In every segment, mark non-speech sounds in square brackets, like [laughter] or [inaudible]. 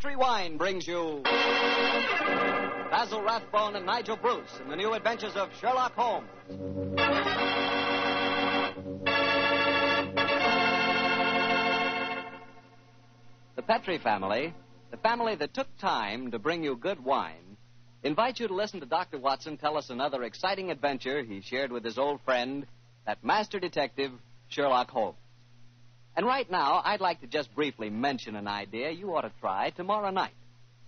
Petri Wine brings you Basil Rathbone and Nigel Bruce in the new adventures of Sherlock Holmes. The Petri family, the family that took time to bring you good wine, invite you to listen to Dr. Watson tell us another exciting adventure he shared with his old friend, that master detective, Sherlock Holmes. And right now, I'd like to just briefly mention an idea you ought to try tomorrow night,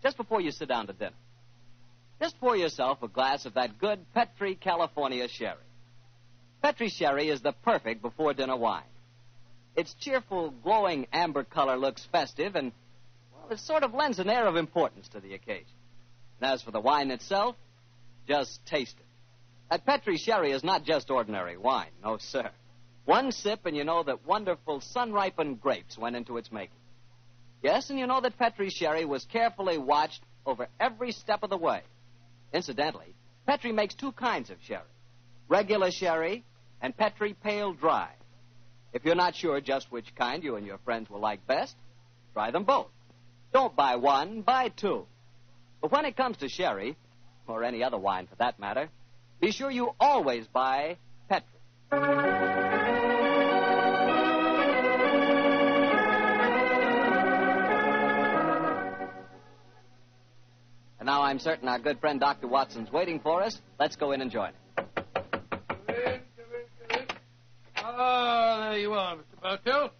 just before you sit down to dinner. Just pour yourself a glass of that good Petri California sherry. Petri sherry is the perfect before dinner wine. Its cheerful, glowing amber color looks festive and, well, it sort of lends an air of importance to the occasion. And as for the wine itself, just taste it. That Petri sherry is not just ordinary wine, no, sir. One sip and you know that wonderful sun ripened grapes went into its making. Yes, and you know that Petri sherry was carefully watched over every step of the way. Incidentally, Petri makes two kinds of sherry regular sherry and Petri pale dry. If you're not sure just which kind you and your friends will like best, try them both. Don't buy one, buy two. But when it comes to sherry, or any other wine for that matter, be sure you always buy Petri. And now I'm certain our good friend Dr. Watson's waiting for us. Let's go in and join him. Ah, there you are, Mr. Bartell.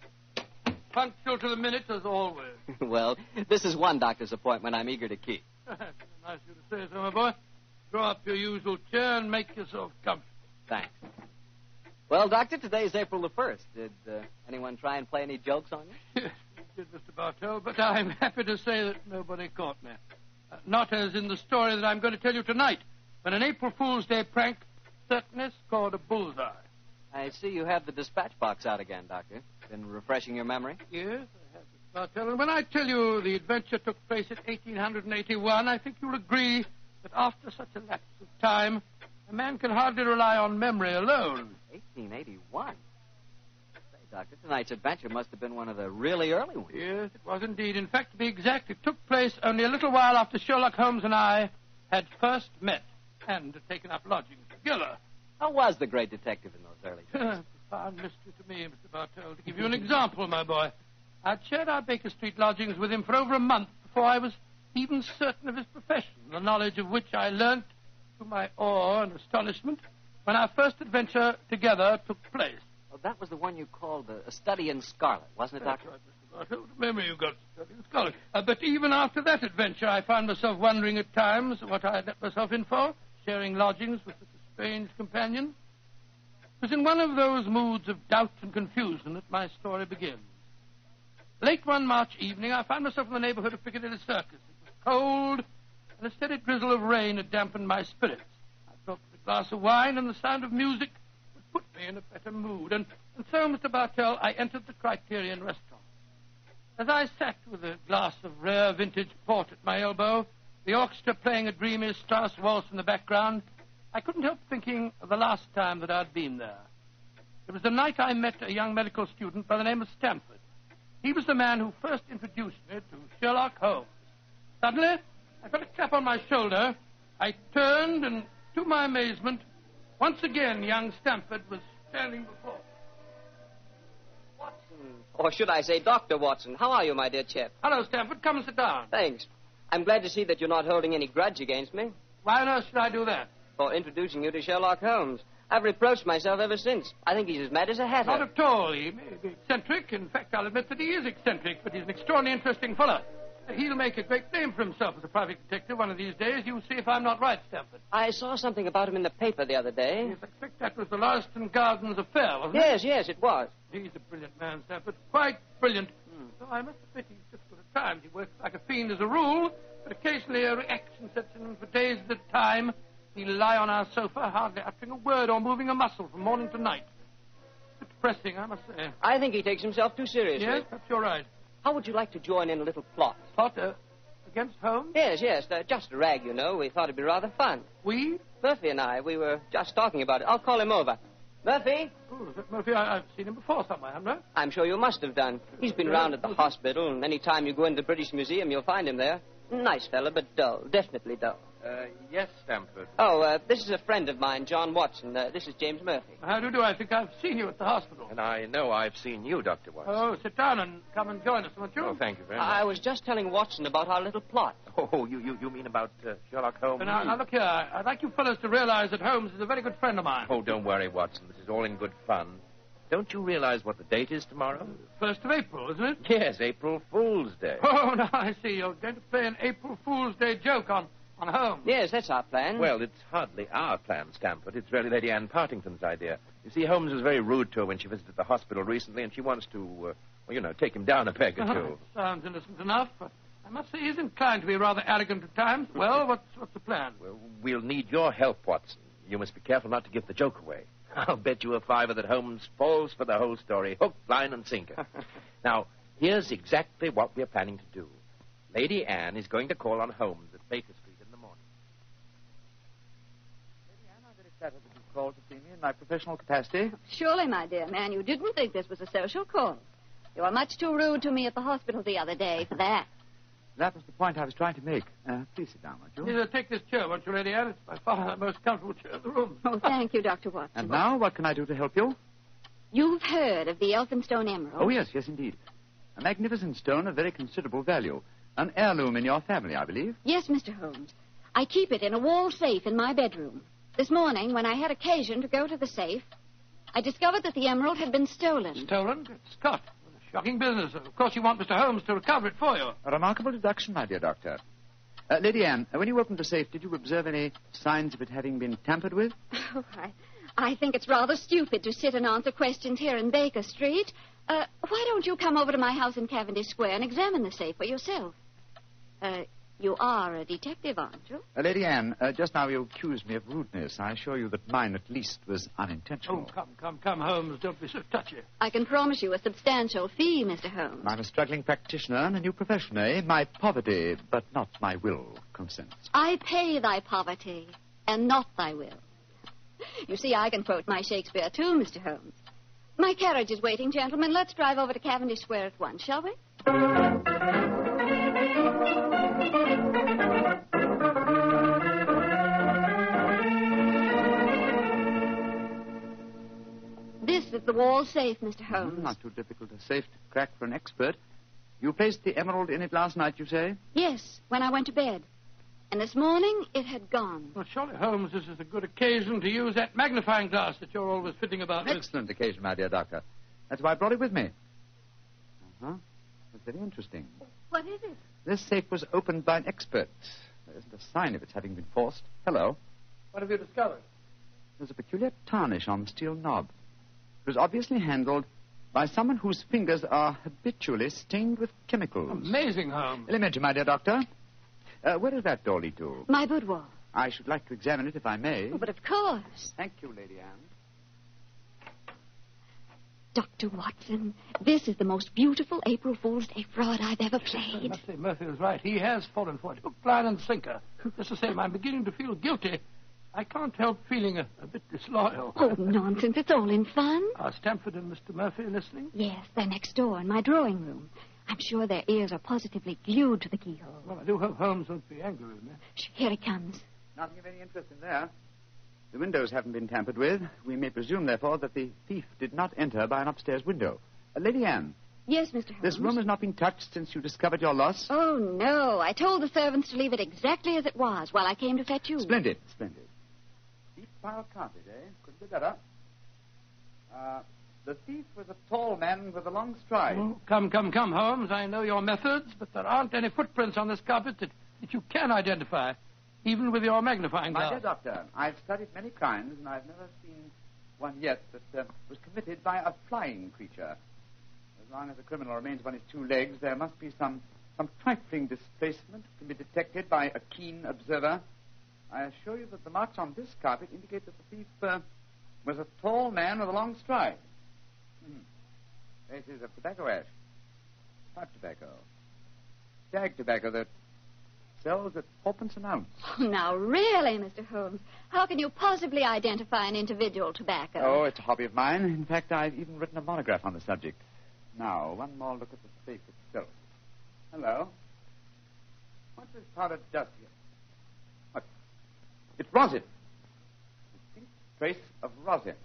Punctual to the minute as always. [laughs] well, this is one doctor's appointment I'm eager to keep. [laughs] nice of you to say so, my boy. Draw up your usual chair and make yourself comfortable. Thanks. Well, Doctor, today's April the 1st. Did uh, anyone try and play any jokes on you? [laughs] Yes, did, Mr. Bartell, but I'm happy to say that nobody caught me. Not as in the story that I'm going to tell you tonight, but an April Fool's Day prank certainly scored a bullseye. I see you have the dispatch box out again, Doctor. Been refreshing your memory? Yes, I have. Bartell. And when I tell you the adventure took place in 1881, I think you'll agree that after such a lapse of time, a man can hardly rely on memory alone. 1881? Doctor, tonight's adventure must have been one of the really early ones. Yes, it was indeed. In fact, to be exact, it took place only a little while after Sherlock Holmes and I had first met and had taken up lodgings together. How was the great detective in those early days? [laughs] Profound mystery to me, Mr. Bartell. To give you an example, my boy, I'd shared our Baker Street lodgings with him for over a month before I was even certain of his profession, the knowledge of which I learnt to my awe and astonishment when our first adventure together took place. That was the one you called a, a study in scarlet, wasn't it, Doctor? Remember you got study in scholarship. Uh, but even after that adventure, I found myself wondering at times what I had let myself in for, sharing lodgings with such a strange companion. It was in one of those moods of doubt and confusion that my story begins. Late one March evening, I found myself in the neighborhood of Piccadilly Circus. It was cold, and a steady drizzle of rain had dampened my spirits. I that a glass of wine and the sound of music put me in a better mood. And, and so, Mr. Bartell, I entered the Criterion restaurant. As I sat with a glass of rare vintage port at my elbow, the orchestra playing a dreamy Strauss waltz in the background, I couldn't help thinking of the last time that I'd been there. It was the night I met a young medical student by the name of Stamford. He was the man who first introduced me to Sherlock Holmes. Suddenly, I felt a clap on my shoulder. I turned, and to my amazement, once again young Stamford was standing before me. Or should I say, Dr. Watson, how are you, my dear chap? Hello, Stamford. Come and sit down. Thanks. I'm glad to see that you're not holding any grudge against me Why on earth should I do that? for introducing you to Sherlock Holmes. I've reproached myself ever since. I think he's as mad as a hatter. Not at all. He may be eccentric. In fact, I'll admit that he is eccentric, but he's an extraordinarily interesting fellow. He'll make a great name for himself as a private detective one of these days. You'll see if I'm not right, Stamford. I saw something about him in the paper the other day. Yes, I expect that was the Lauriston Gardens affair, wasn't it? Yes, yes, it was. He's a brilliant man, Stamford. Quite brilliant. Hmm. Though I must admit he's difficult at times. He works like a fiend as a rule, but occasionally a reaction sets in for days at a time. He'll lie on our sofa, hardly uttering a word or moving a muscle from morning to night. It's depressing, I must say. I think he takes himself too seriously. Yes, perhaps you're right. How would you like to join in a little plot? Potter, against Holmes? Yes, yes, uh, just a rag, you know. We thought it'd be rather fun. We? Murphy and I, we were just talking about it. I'll call him over. Murphy? Oh, Murphy? I, I've seen him before somewhere, haven't I? I'm sure you must have done. He's been round at the hospital, and any time you go into the British Museum, you'll find him there. Nice fellow, but dull. Definitely dull. Uh, yes, Stamford. Oh, uh, this is a friend of mine, John Watson. Uh, this is James Murphy. How do you do? I think I've seen you at the hospital. And I know I've seen you, Dr. Watson. Oh, sit down and come and join us, won't you? Oh, thank you very much. I was just telling Watson about our little plot. Oh, you, you, you mean about uh, Sherlock Holmes? But now, now, look here. I'd like you fellows to realize that Holmes is a very good friend of mine. Oh, don't worry, Watson. This is all in good fun. Don't you realize what the date is tomorrow? First of April, isn't it? Yes, April Fool's Day. Oh, [laughs] now I see. You're going to play an April Fool's Day joke on, on Holmes. Yes, that's our plan. Well, it's hardly our plan, Stamford. It's really Lady Anne Partington's idea. You see, Holmes was very rude to her when she visited the hospital recently, and she wants to, uh, well, you know, take him down a peg or two. Sounds innocent enough. But I must say he's inclined to be rather arrogant at times. Well, [laughs] what's, what's the plan? Well, we'll need your help, Watson. You must be careful not to give the joke away. [laughs] I'll bet you a fiver that Holmes falls for the whole story, hook, line, and sinker. [laughs] now, here's exactly what we're planning to do. Lady Anne is going to call on Holmes at Baker Street in the morning. Lady Anne, I'm very flattered that you've called to see me in my professional capacity. Surely, my dear man, you didn't think this was a social call. You were much too rude to me at the hospital the other day for that. That was the point I was trying to make. Uh, please sit down, won't you? Here, take this chair, won't you, Lady Anne? It's by far the most comfortable chair in the room. Oh, thank you, Dr. Watson. And now, what can I do to help you? You've heard of the Elphinstone Emerald. Oh, yes, yes, indeed. A magnificent stone of very considerable value. An heirloom in your family, I believe. Yes, Mr. Holmes. I keep it in a wall safe in my bedroom. This morning, when I had occasion to go to the safe, I discovered that the emerald had been stolen. Stolen? Good Scott. Shocking business. Of course, you want Mr. Holmes to recover it for you. A remarkable deduction, my dear doctor. Uh, Lady Anne, uh, when you opened the safe, did you observe any signs of it having been tampered with? [laughs] Oh, I, I think it's rather stupid to sit and answer questions here in Baker Street. Uh, why don't you come over to my house in Cavendish Square and examine the safe for yourself? Uh, you are a detective, aren't you? Uh, Lady Anne, uh, just now you accused me of rudeness. I assure you that mine, at least, was unintentional. Oh, come, come, come, Holmes. Don't be so touchy. I can promise you a substantial fee, Mr. Holmes. I'm a struggling practitioner and a new profession, eh? My poverty, but not my will, consents. I pay thy poverty, and not thy will. You see, I can quote my Shakespeare, too, Mr. Holmes. My carriage is waiting, gentlemen. Let's drive over to Cavendish Square at once, shall we? Is the wall safe, Mr. Holmes. Not too difficult a safe to crack for an expert. You placed the emerald in it last night, you say? Yes, when I went to bed. And this morning, it had gone. Well, surely, Holmes, this is a good occasion to use that magnifying glass that you're always fitting about An with. excellent occasion, my dear doctor. That's why I brought it with me. Uh-huh. That's very interesting. What is it? This safe was opened by an expert. There isn't a sign of its having been forced. Hello. What have you discovered? There's a peculiar tarnish on the steel knob. It was obviously handled by someone whose fingers are habitually stained with chemicals. Amazing, Holmes. Elementary, my dear doctor. Uh, where does that door lead to? My boudoir. I should like to examine it if I may. Oh, but of course. Thank you, Lady Anne. Dr. Watson, this is the most beautiful April Fool's Day fraud I've ever I played. must say, Murphy was right. He has fallen for it. Hook, line, and sinker. Just the same, I'm beginning to feel guilty. I can't help feeling a, a bit disloyal. Oh, nonsense. It's all in fun. Are Stamford and Mr. Murphy listening? Yes, they're next door in my drawing room. I'm sure their ears are positively glued to the keyhole. Well, I do hope Holmes won't be angry with me. Shh, here he comes. Nothing of any interest in there. The windows haven't been tampered with. We may presume, therefore, that the thief did not enter by an upstairs window. Uh, Lady Anne, Yes, Mr. Holmes. this room has not been touched since you discovered your loss. Oh, no. I told the servants to leave it exactly as it was while I came to fetch you. Splendid, splendid. Eh? Couldn't be better. Uh, the thief was a tall man with a long stride. Oh, come, come, come, Holmes. I know your methods, but there aren't any footprints on this carpet that, that you can identify, even with your magnifying glass. My dear doctor, I've studied many crimes, and I've never seen one yet that uh, was committed by a flying creature. As long as a criminal remains on his two legs, there must be some, some trifling displacement can be detected by a keen observer. I assure you that the marks on this carpet indicate that the thief uh, was a tall man with a long stride. Hmm. Traces of tobacco ash. Pipe tobacco. Stag tobacco, that sells at fourpence an ounce. Oh, [laughs] now, really, Mr. Holmes, how can you possibly identify an individual tobacco? Oh, it's a hobby of mine. In fact, I've even written a monograph on the subject. Now, one more look at the safe itself. Hello. What's this powdered dust here? What? It's rosin. Distinct trace of rosin.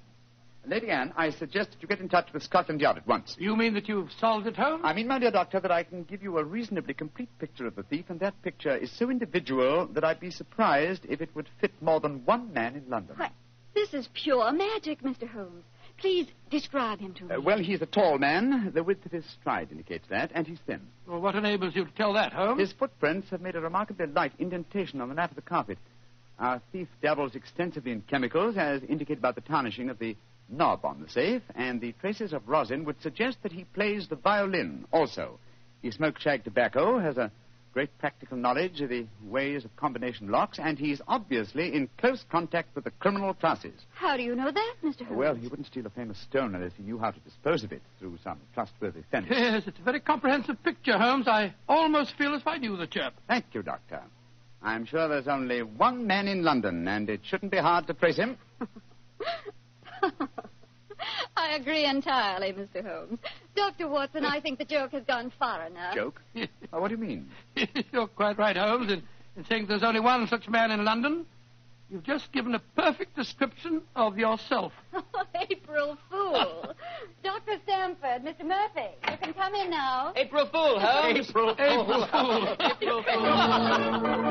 Lady Anne, I suggest that you get in touch with Scotland Yard at once. You mean that you've solved it, Holmes? I mean, my dear doctor, that I can give you a reasonably complete picture of the thief, and that picture is so individual that I'd be surprised if it would fit more than one man in London. Why, this is pure magic, Mr. Holmes. Please describe him to me. Uh, well, he's a tall man. The width of his stride indicates that, and he's thin. Well, what enables you to tell that, Holmes? His footprints have made a remarkably light indentation on the nap of the carpet. Our thief dabbles extensively in chemicals, as indicated by the tarnishing of the knob on the safe, and the traces of rosin would suggest that he plays the violin also. He smokes shag tobacco, has a great practical knowledge of the ways of combination locks, and he's obviously in close contact with the criminal classes. How do you know that, Mr. Holmes? Well, he wouldn't steal a famous stone unless he knew how to dispose of it through some trustworthy fence. Yes, it's a very comprehensive picture, Holmes. I almost feel as if I knew the chap. Thank you, Doctor. I'm sure there's only one man in London, and it shouldn't be hard to trace him. [laughs] I agree entirely, Mr. Holmes. Dr. Watson, I think the joke has gone far enough. Joke? [laughs] Oh, what do you mean? [laughs] You're quite right, Holmes, in, in saying there's only one such man in London. You've just given a perfect description of yourself. [laughs] Oh, April Fool. [laughs] Dr. Stamford, Mr. Murphy, you can come in now. April Fool, Holmes. [laughs] April Fool. April Fool.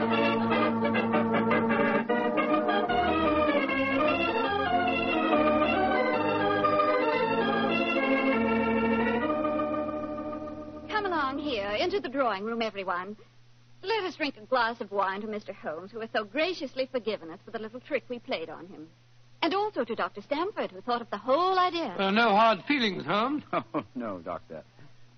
Come along here, into the drawing room, everyone. Let us drink a glass of wine to Mr. Holmes, who has so graciously forgiven us for the little trick we played on him. And also to Dr. Stamford, who thought of the whole idea. Uh, no hard feelings, Holmes. [laughs] Oh, no, Doctor.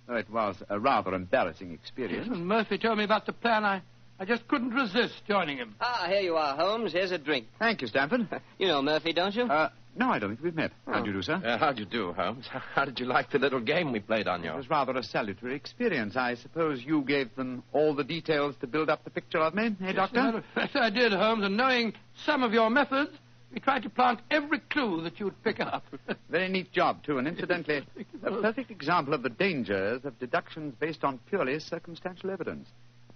Oh, it was a rather embarrassing experience. When Murphy told me about the plan, I, I just couldn't resist joining him. Ah, here you are, Holmes. Here's a drink. Thank you, Stamford. [laughs] You know Murphy, don't you? Uh, no, I don't think we've met. How do you do, sir? Uh, how'd you do, Holmes? [laughs] How did you like the little game we played on you? It was rather a salutary experience. I suppose you gave them all the details to build up the picture of me, eh, As a Doctor? matter of I did, Holmes, and knowing some of your methods, we tried to plant every clue that you'd pick up. [laughs] Very neat job, too, and incidentally, a perfect example of the dangers of deductions based on purely circumstantial evidence.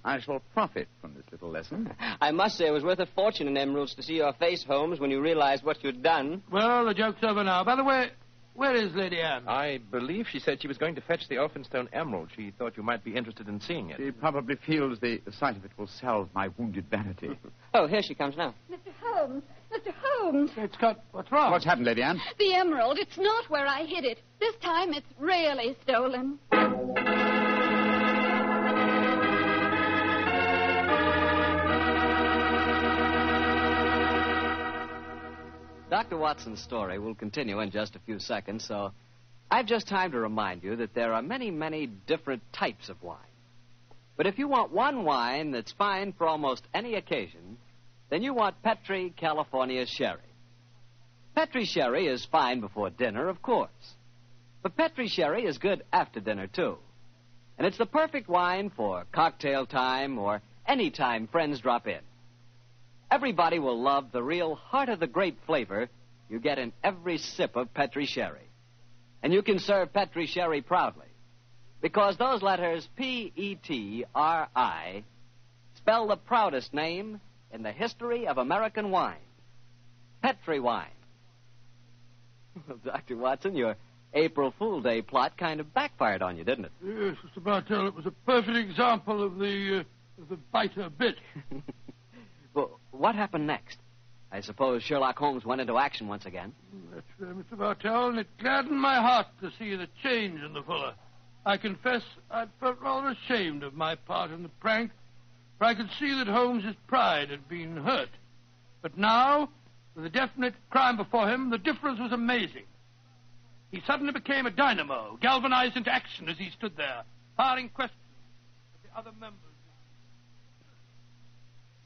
I shall profit from this little lesson. I must say it was worth a fortune in emeralds to see your face, Holmes, when you realized what you'd done. well, the joke's over now. By the way, where is Lady Anne? I believe she said she was going to fetch the Elphinstone Emerald. She thought you might be interested in seeing it. She probably feels the, the sight of it will salve my wounded vanity. [laughs] Oh, here she comes now. Mr. Holmes, Mr. Holmes, It's got. What's wrong? What's happened, Lady Anne? the emerald, it's not where I hid it. This time it's really stolen. Dr. Watson's story will continue in just a few seconds, so I've just time to remind you that there are many, many different types of wine. But if you want one wine that's fine for almost any occasion, then you want Petri California Sherry. Petri Sherry is fine before dinner, of course. But Petri Sherry is good after dinner, too. And it's the perfect wine for cocktail time or any time friends drop in. Everybody will love the real heart of the grape flavor you get in every sip of Petri Sherry. And you can serve Petri Sherry proudly because those letters P E T R I spell the proudest name in the history of American wine Petri wine. [laughs] Well, Dr. Watson, your April Fool Day plot kind of backfired on you, didn't it? Yes, Mr. Bartell, it was a perfect example of the, uh, of the biter bit. [laughs] well, what happened next? I suppose Sherlock Holmes went into action once again. That's uh, right, Mr. Bartell, and it gladdened my heart to see the change in the Fuller. I confess I'd felt rather ashamed of my part in the prank, for I could see that Holmes's pride had been hurt. But now, with a definite crime before him, the difference was amazing. He suddenly became a dynamo, galvanized into action as he stood there, firing questions at the other members.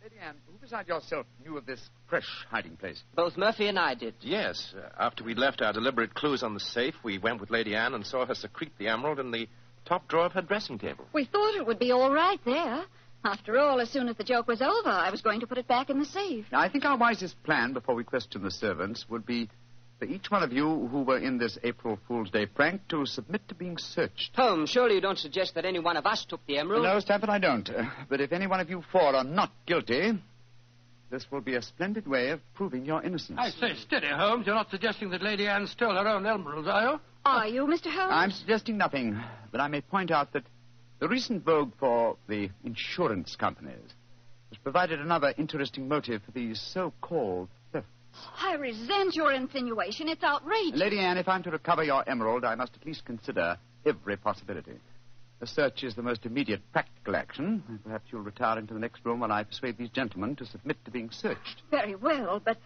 Lady Anne, who beside yourself knew of this fresh hiding place? Both Murphy and I did. Yes. Uh, after we left our deliberate clues on the safe, we went with Lady Anne and saw her secrete the emerald in the top drawer of her dressing table. We thought it would be all right there After all, as soon as the joke was over, I was going to put it back in the safe. Now, I think our wisest plan before we question the servants would be for each one of you who were in this April Fool's Day prank to submit to being searched. Holmes, surely you don't suggest that any one of us took the emerald? No, Stamford, I don't. Uh, but if any one of you four are not guilty, this will be a splendid way of proving your innocence. I say, steady, Holmes. You're not suggesting that Lady Anne stole her own emeralds, are you? Are you, Mr. Holmes? I'm suggesting nothing, but I may point out that the recent vogue for the insurance companies has provided another interesting motive for these so-called thefts. I resent your insinuation. It's outrageous. Lady Anne, if I'm to recover your emerald, I must at least consider every possibility. A search is the most immediate practical action. and Perhaps you'll retire into the next room while I persuade these gentlemen to submit to being searched. Very well, but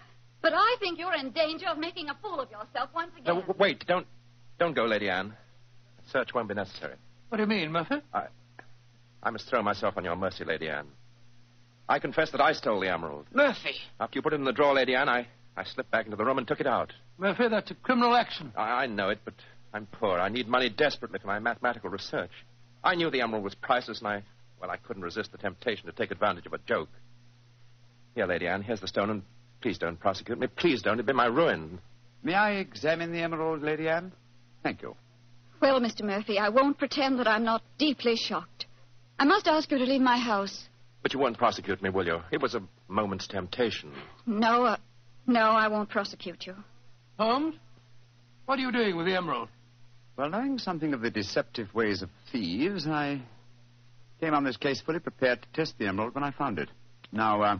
but I think you're in danger of making a fool of yourself once No, again. w- wait, don't, don't go, Lady Anne. A search won't be necessary. What do you mean, Murphy? I I must throw myself on your mercy, Lady Anne. I confess that I stole the emerald. Murphy. After you put it in the drawer, Lady Anne, I, I slipped back into the room and took it out. Murphy, that's a criminal action. I, I know it, but I'm poor. I need money desperately for my mathematical research. I knew the emerald was priceless, and I, well, I couldn't resist the temptation to take advantage of a joke. Here, Lady Anne, here's the stone, and please don't prosecute me. Please don't. It'd be my ruin. May I examine the emerald, Lady Anne? Thank you. Well, Mr. Murphy, I won't pretend that I'm not deeply shocked. I must ask you to leave my house. But you won't prosecute me, will you? It was a moment's temptation. No, uh, no, I won't prosecute you. Holmes, what are you doing with the emerald? Well, knowing something of the deceptive ways of thieves, I came on this case fully prepared to test the emerald when I found it. Now, uh,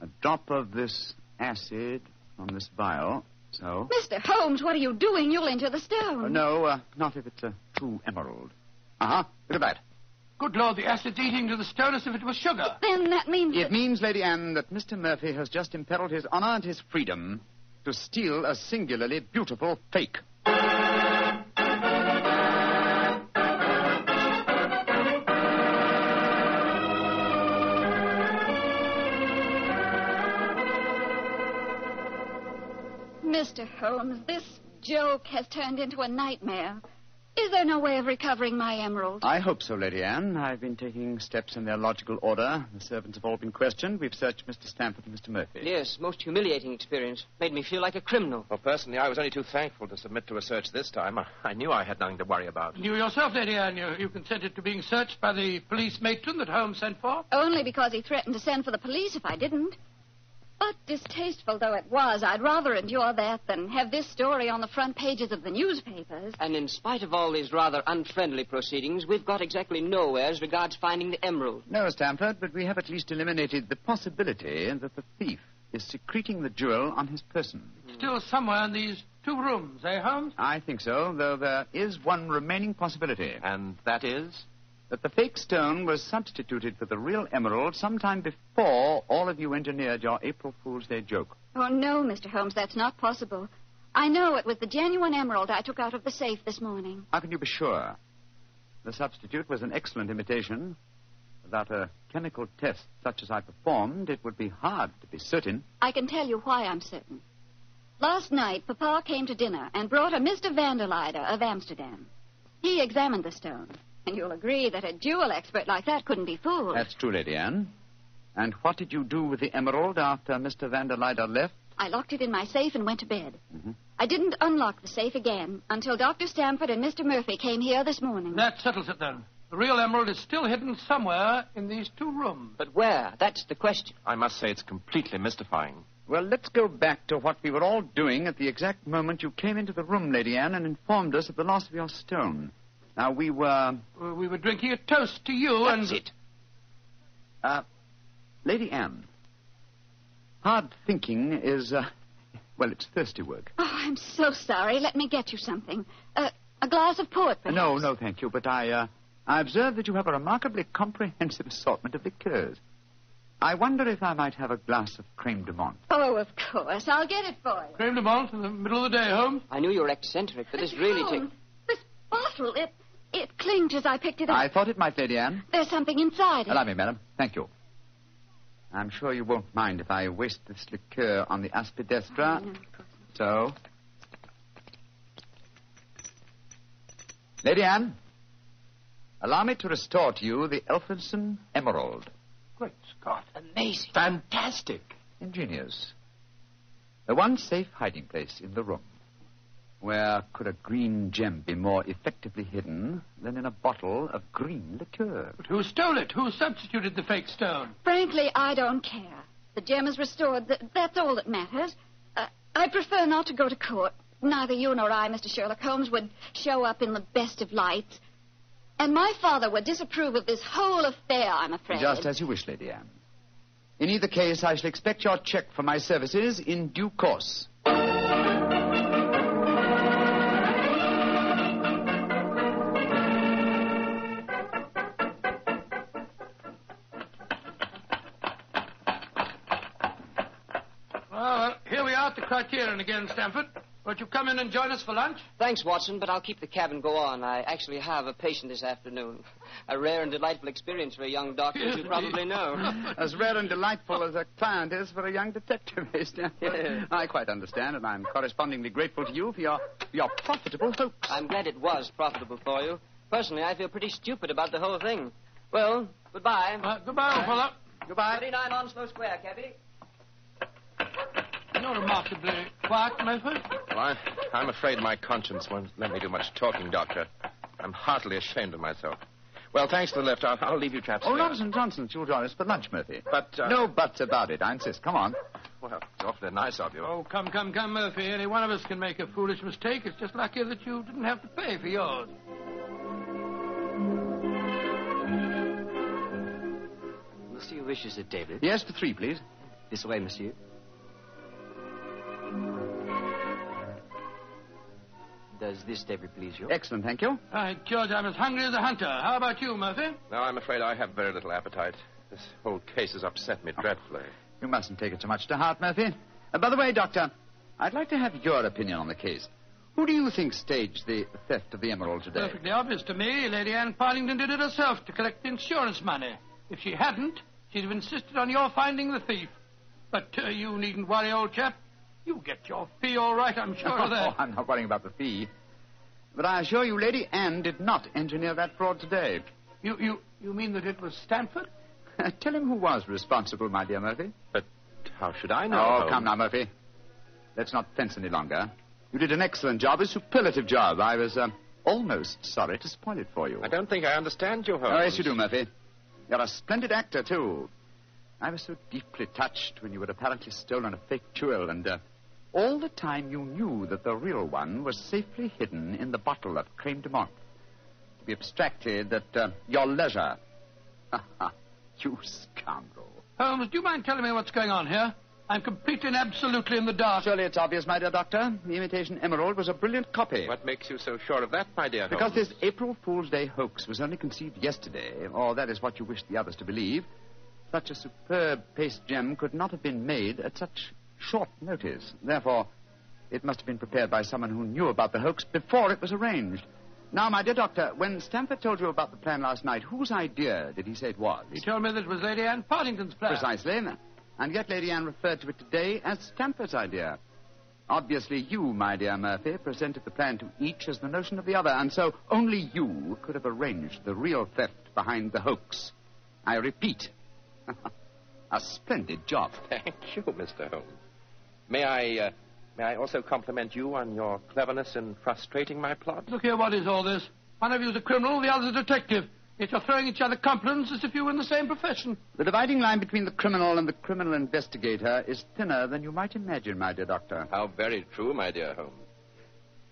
a drop of this acid from this vial. So. Mr. Holmes, what are you doing? You'll injure the stone. Uh, no, uh, not if it's a true emerald. Uh huh. Look at that. Good Lord, the acid's eating to the stone as if it was sugar. Then that means. It that- means, Lady Anne, that Mr. Murphy has just imperiled his honor and his freedom to steal a singularly beautiful fake. Mr. Holmes, this joke has turned into a nightmare. Is there no way of recovering my emerald? I hope so, Lady Anne. I've been taking steps in their logical order. The servants have all been questioned. We've searched Mr. Stamford and Mr. Murphy. Yes, most humiliating experience. Made me feel like a criminal. Well, personally, I was only too thankful to submit to a search this time. I, I knew I had nothing to worry about. You yourself, Lady Anne, you, you consented to being searched by the police matron that Holmes sent for? Only because he threatened to send for the police if I didn't. But distasteful though it was, I'd rather endure that than have this story on the front pages of the newspapers. And in spite of all these rather unfriendly proceedings, we've got exactly nowhere as regards finding the emerald. No, Stamford, but we have at least eliminated the possibility that the thief is secreting the jewel on his person. Still somewhere in these two rooms, eh, Holmes? I think so, though there is one remaining possibility. And that is? That the fake stone was substituted for the real emerald sometime before all of you engineered your April Fool's Day joke. Oh, no, Mr. Holmes, that's not possible. I know it was the genuine emerald I took out of the safe this morning. How can you be sure? The substitute was an excellent imitation. Without a chemical test such as I performed, it would be hard to be certain. I can tell you why I'm certain. Last night, Papa came to dinner and brought a Mr. Vanderleider of Amsterdam. He examined the stone, and you'll agree that a jewel expert like that couldn't be fooled. That's true, Lady Anne. And what did you do with the emerald after Mr. Vanderleider left? I locked it in my safe and went to bed. Mhm. I didn't unlock the safe again until Dr. Stamford and Mr. Murphy came here this morning. That settles it then. The real emerald is still hidden somewhere in these two rooms. But where? That's the question. I must say it's completely mystifying. Well, let's go back to what we were all doing at the exact moment you came into the room, Lady Anne, and informed us of the loss of your stone. Now, we were. Uh, We were drinking a toast to you That's and. it. Uh, Lady Anne, hard thinking is, uh, well, it's thirsty work. Oh, I'm so sorry. Let me get you something. Uh, a glass of port, perhaps. No, no, thank you, but I, uh, I observe that you have a remarkably comprehensive assortment of liqueurs. I wonder if I might have a glass of creme de menthe. Oh, of course. I'll get it for you. Creme de menthe in the middle of the day, Holmes. I knew you were eccentric, but this really Holmes, takes. This bottle, it, it clinked as I picked it up. I thought it might, Lady Anne. There's something inside it. Allow me, madam. Thank you. I'm sure you won't mind if I waste this liqueur on the aspidistra. Oh, no, of course not. So. Lady Anne, allow me to restore to you the Elphinstone Emerald. Great Scott. Amazing. Fantastic. Ingenious. The one safe hiding place in the room. Where could a green gem be more effectively hidden than in a bottle of green liqueur? But who stole it? Who substituted the fake stone? Frankly, I don't care. The gem is restored. Th- that's all that matters. Uh, I prefer not to go to court. Neither you nor I, Mr. Sherlock Holmes, would show up in the best of lights. And my father would disapprove of this whole affair, I'm afraid. Just as you wish, Lady Anne. In either case, I shall expect your check for my services in due course. Won't you come in and join us for lunch? Thanks, Watson, but I'll keep the cabin go on. I actually have a patient this afternoon. A rare and delightful experience for a young doctor, as you probably know. [laughs] As rare and delightful as a client is for a young detective? [laughs] Yeah. [laughs] I quite understand, and I'm correspondingly grateful to you for your, your profitable hoax. I'm glad it was profitable for you. Personally, I feel pretty stupid about the whole thing. Well, goodbye. Uh, goodbye, old fellow. Goodbye. 39 Onslow Square, cabby. You're remarkably quiet, Murphy. Well, I, I'm afraid my conscience won't let me do much talking, Doctor. I'm heartily ashamed of myself. Well, thanks for the lift. I'll, I'll leave you chaps. Oh, there. nonsense, nonsense. You'll join us for lunch, Murphy. But, uh, No buts about it. I insist. Come on. Well, it's awfully nice of you. Oh, come, come, come, Murphy. Any one of us can make a foolish mistake. It's just lucky that you didn't have to pay for yours. Monsieur wishes it, David. Yes, for three, please. This way, monsieur. Does this, David, please you? Excellent, thank you. Right, George, I'm as hungry as a hunter. How about you, Murphy? No, I'm afraid I have very little appetite. This whole case has upset me dreadfully. You mustn't take it so much to heart, Murphy. Uh, by the way, Doctor, I'd like to have your opinion on the case. Who do you think staged the theft of the emerald today? Perfectly obvious to me. Lady Anne Partington did it herself to collect insurance money. If she hadn't, she'd have insisted on your finding the thief. But uh, you needn't worry, old chap. You get your fee all right, I'm sure of that. [laughs] Oh. I'm not worrying about the fee. But I assure you, Lady Anne did not engineer that fraud today. You, you, you mean that it was Stamford? [laughs] Tell him who was responsible, my dear Murphy. But how should I know? oh, Holmes? come now, Murphy. Let's not fence any longer. You did an excellent job, a superlative job. I was uh, almost sorry to spoil it for you. I don't think I understand you, Holmes. Oh, yes, you do, Murphy. You're a splendid actor, too. I was so deeply touched when you had apparently stolen a fake jewel, and uh, all the time you knew that the real one was safely hidden in the bottle of creme de menthe. To be abstracted at uh, your leisure. [laughs] you scoundrel. Holmes, do you mind telling me what's going on here? I'm completely and absolutely in the dark. Surely it's obvious, my dear doctor. The imitation emerald was a brilliant copy. What makes you so sure of that, my dear Because Holmes? this April Fool's Day hoax was only conceived yesterday, or that is what you wish the others to believe, such a superb paste gem could not have been made at such short notice. Therefore, it must have been prepared by someone who knew about the hoax before it was arranged. Now, my dear doctor, when Stamford told you about the plan last night, whose idea did he say it was? He told me that it was Lady Anne Partington's plan. Precisely. And yet Lady Anne referred to it today as Stamford's idea. Obviously, you, my dear Murphy, presented the plan to each as the notion of the other, and so only you could have arranged the real theft behind the hoax. I repeat, [laughs] a splendid job. Thank you, Mr. Holmes. May I, uh, may I also compliment you on your cleverness in frustrating my plot? Look here, what is all this? One of you's a criminal, the other's a detective. Yet you're throwing each other compliments as if you were in the same profession. The dividing line between the criminal and the criminal investigator is thinner than you might imagine, my dear doctor. How very true, my dear Holmes.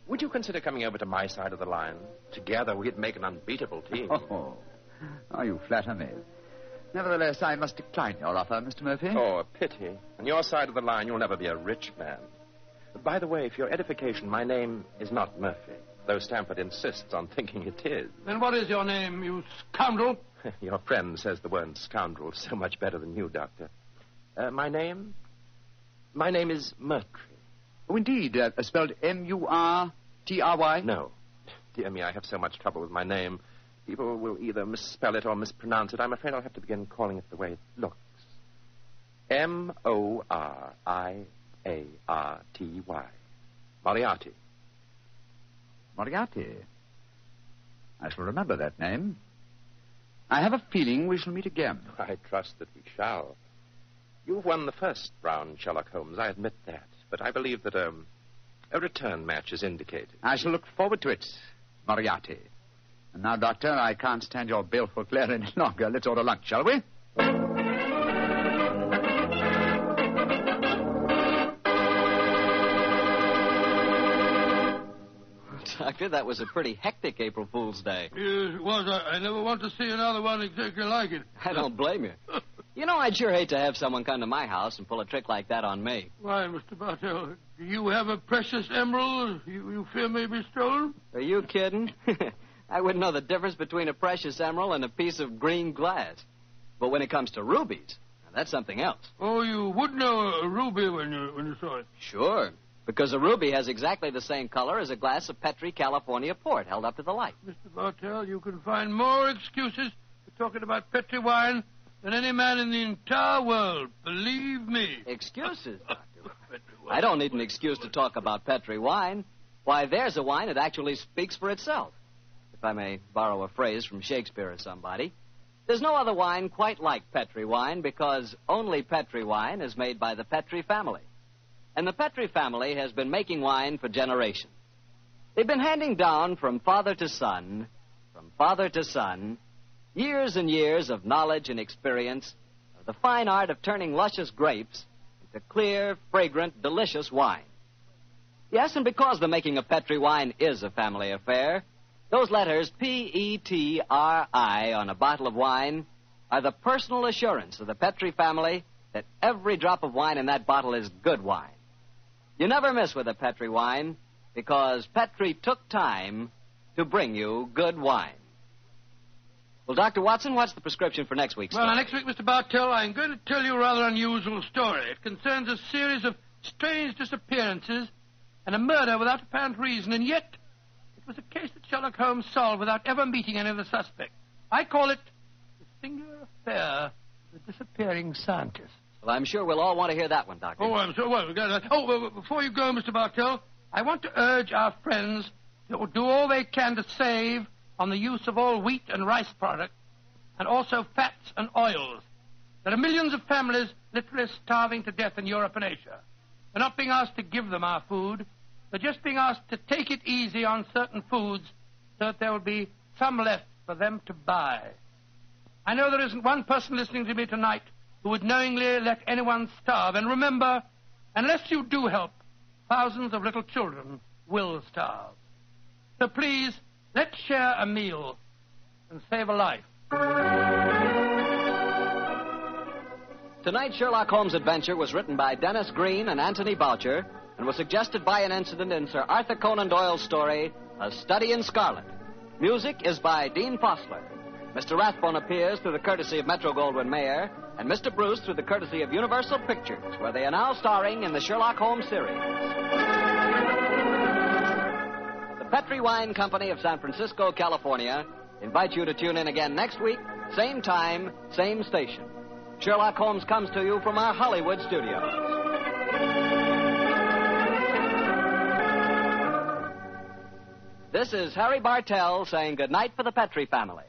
Would you consider coming over to my side of the line? Together, we'd make an unbeatable team. Oh, oh you flatter me. Nevertheless, I must decline your offer, Mr. Murphy. Oh, a pity. On your side of the line, you'll never be a rich man. By the way, for your edification, my name is not Murphy, though Stamford insists on thinking it is. Then what is your name, you scoundrel? [laughs] Your friend says the word scoundrel so much better than you, Doctor. Uh, my name? My name is Murtry. Oh, indeed. Uh, spelled M-U-R-T-R-Y? No. Dear me, I have so much trouble with my name. People will either misspell it or mispronounce it. I'm afraid I'll have to begin calling it the way it looks. M O R I A R T Y. Moriarty. Moriarty. I shall remember that name. I have a feeling we shall meet again. [laughs] I trust that we shall. You've won the first round, Sherlock Holmes. I admit that. But I believe that um, a return match is indicated. I shall look forward to it, Moriarty. And now, Doctor, I can't stand your baleful glare any [laughs] longer. Let's order lunch, shall we? [laughs] Doctor, that was a pretty hectic April Fool's Day. Yes, it was. I, I never want to see another one exactly like it. I don't blame you. [laughs] You know, I'd sure hate to have someone come to my house and pull a trick like that on me. Why, Mr. Bartell, do you have a precious emerald you, you fear may be stolen? Are you kidding? I wouldn't know the difference between a precious emerald and a piece of green glass. But when it comes to rubies, now that's something else. Oh, you would know a ruby when you, when you saw it. Sure. Because a ruby has exactly the same color as a glass of Petri California port held up to the light. Mr. Bartell, you can find more excuses for talking about Petri wine than any man in the entire world. Believe me. Excuses, [laughs] Doctor. I don't need an excuse to talk about Petri wine. Why, there's a wine that actually speaks for itself. If I may borrow a phrase from Shakespeare or somebody. There's no other wine quite like Petri wine because only Petri wine is made by the Petri family. And the Petri family has been making wine for generations. They've been handing down from father to son, from father to son, years and years of knowledge and experience of the fine art of turning luscious grapes into clear, fragrant, delicious wine. Yes, and because the making of Petri wine is a family affair, those letters P E T R I on a bottle of wine are the personal assurance of the Petri family that every drop of wine in that bottle is good wine. You never miss with a Petri wine because Petri took time to bring you good wine. Well, Dr. Watson, what's the prescription for next week's Well, story? next week, Mr. Bartell, I'm going to tell you a rather unusual story. It concerns a series of strange disappearances and a murder without apparent reason, and yet it was a case that Sherlock Holmes solved without ever meeting any of the suspects. I call it the singular affair of the disappearing scientist. Well, I'm sure we'll all want to hear that one, Doctor. Oh, I'm so well. we got- Oh, well, before you go, Mr. Bartell, I want to urge our friends to do all they can to save on the use of all wheat and rice products, and also fats and oils. There are millions of families literally starving to death in Europe and Asia. They're not being asked to give them our food. They're just being asked to take it easy on certain foods so that there will be some left for them to buy. I know there isn't one person listening to me tonight who would knowingly let anyone starve. And remember, unless you do help, thousands of little children will starve. So please, let's share a meal and save a life. Tonight's Sherlock Holmes adventure was written by Denis Green and Anthony Boucher and was suggested by an incident in Sir Arthur Conan Doyle's story, A Study in Scarlet. Music is by Dean Fossler. Mr. Rathbone appears through the courtesy of Metro Goldwyn Mayer, and Mr. Bruce through the courtesy of Universal Pictures, where they are now starring in the Sherlock Holmes series. The Petri Wine Company of San Francisco, California, invite you to tune in again next week, same time, same station. Sherlock Holmes comes to you from our Hollywood studios. This is Harry Bartell saying goodnight for the Petri family.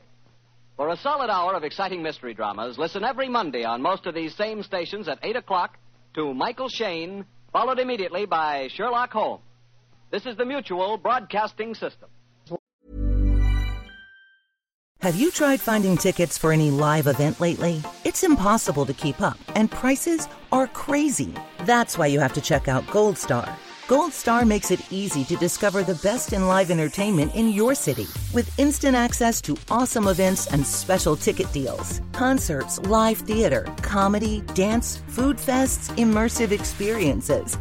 For a solid hour of exciting mystery dramas, listen every Monday on most of these same stations at 8 o'clock to Michael Shayne, followed immediately by Sherlock Holmes. This is the Mutual Broadcasting System. Have you tried finding tickets for any live event lately? It's impossible to keep up, and prices are crazy. That's why you have to check out Goldstar. Goldstar makes it easy to discover the best in live entertainment in your city with instant access to awesome events and special ticket deals. Concerts, live theater, comedy, dance, food fests, immersive experiences.